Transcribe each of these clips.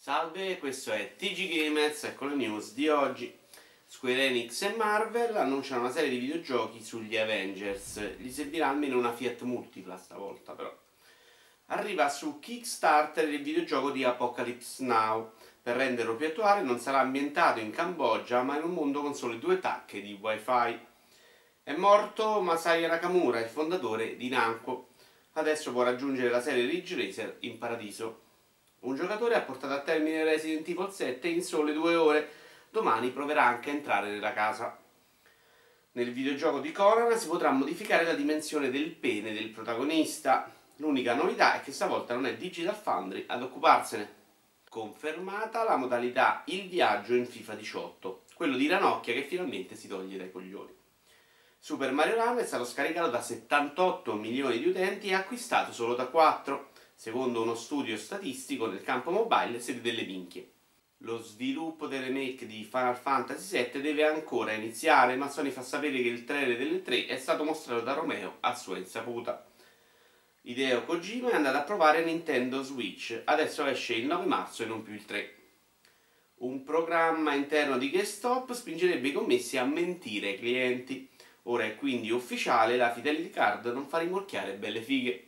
Salve, questo è TG Gamers e con le news di oggi. Square Enix e Marvel annunciano una serie di videogiochi sugli Avengers. Gli servirà almeno una Fiat Multipla stavolta però. Arriva su Kickstarter il videogioco di Apocalypse Now. Per renderlo più attuale non sarà ambientato in Cambogia ma in un mondo con sole due tacche di wifi. È morto Masaya Nakamura, il fondatore di Namco. Adesso può raggiungere la serie Ridge Racer in paradiso. Un giocatore ha portato a termine Resident Evil 7 in sole due ore. Domani proverà anche a entrare nella casa. Nel videogioco di Conan si potrà modificare la dimensione del pene del protagonista. L'unica novità è che stavolta non è Digital Foundry ad occuparsene. Confermata la modalità Il viaggio in FIFA 18, quello di Ranocchia che finalmente si toglie dai coglioni. Super Mario Run è stato scaricato da 78 milioni di utenti e acquistato solo da 4. Secondo uno studio statistico nel campo mobile siete delle minchie. Lo sviluppo del remake di Final Fantasy VII deve ancora iniziare, ma Sony fa sapere che il trailer delle 3 è stato mostrato da Romeo a sua insaputa. Hideo Kojima è andato a provare Nintendo Switch, adesso esce il 9 marzo e non più il 3. Un programma interno di GameStop spingerebbe i commessi a mentire ai clienti. Ora è quindi ufficiale, la Fidelity Card non fa rimorchiare belle fighe.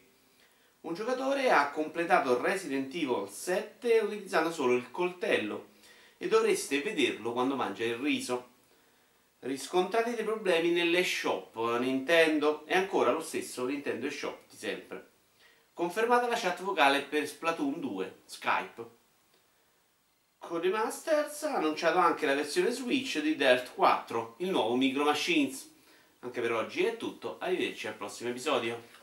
Un giocatore ha completato Resident Evil 7 utilizzando solo il coltello e dovreste vederlo quando mangia il riso. Riscontrate dei problemi nelle shop Nintendo e ancora lo stesso Nintendo Shop di sempre. Confermata la chat vocale per Splatoon 2, Skype. Codemasters ha annunciato anche la versione Switch di Dirt 4, il nuovo Micro Machines. Anche per oggi è tutto, arrivederci al prossimo episodio.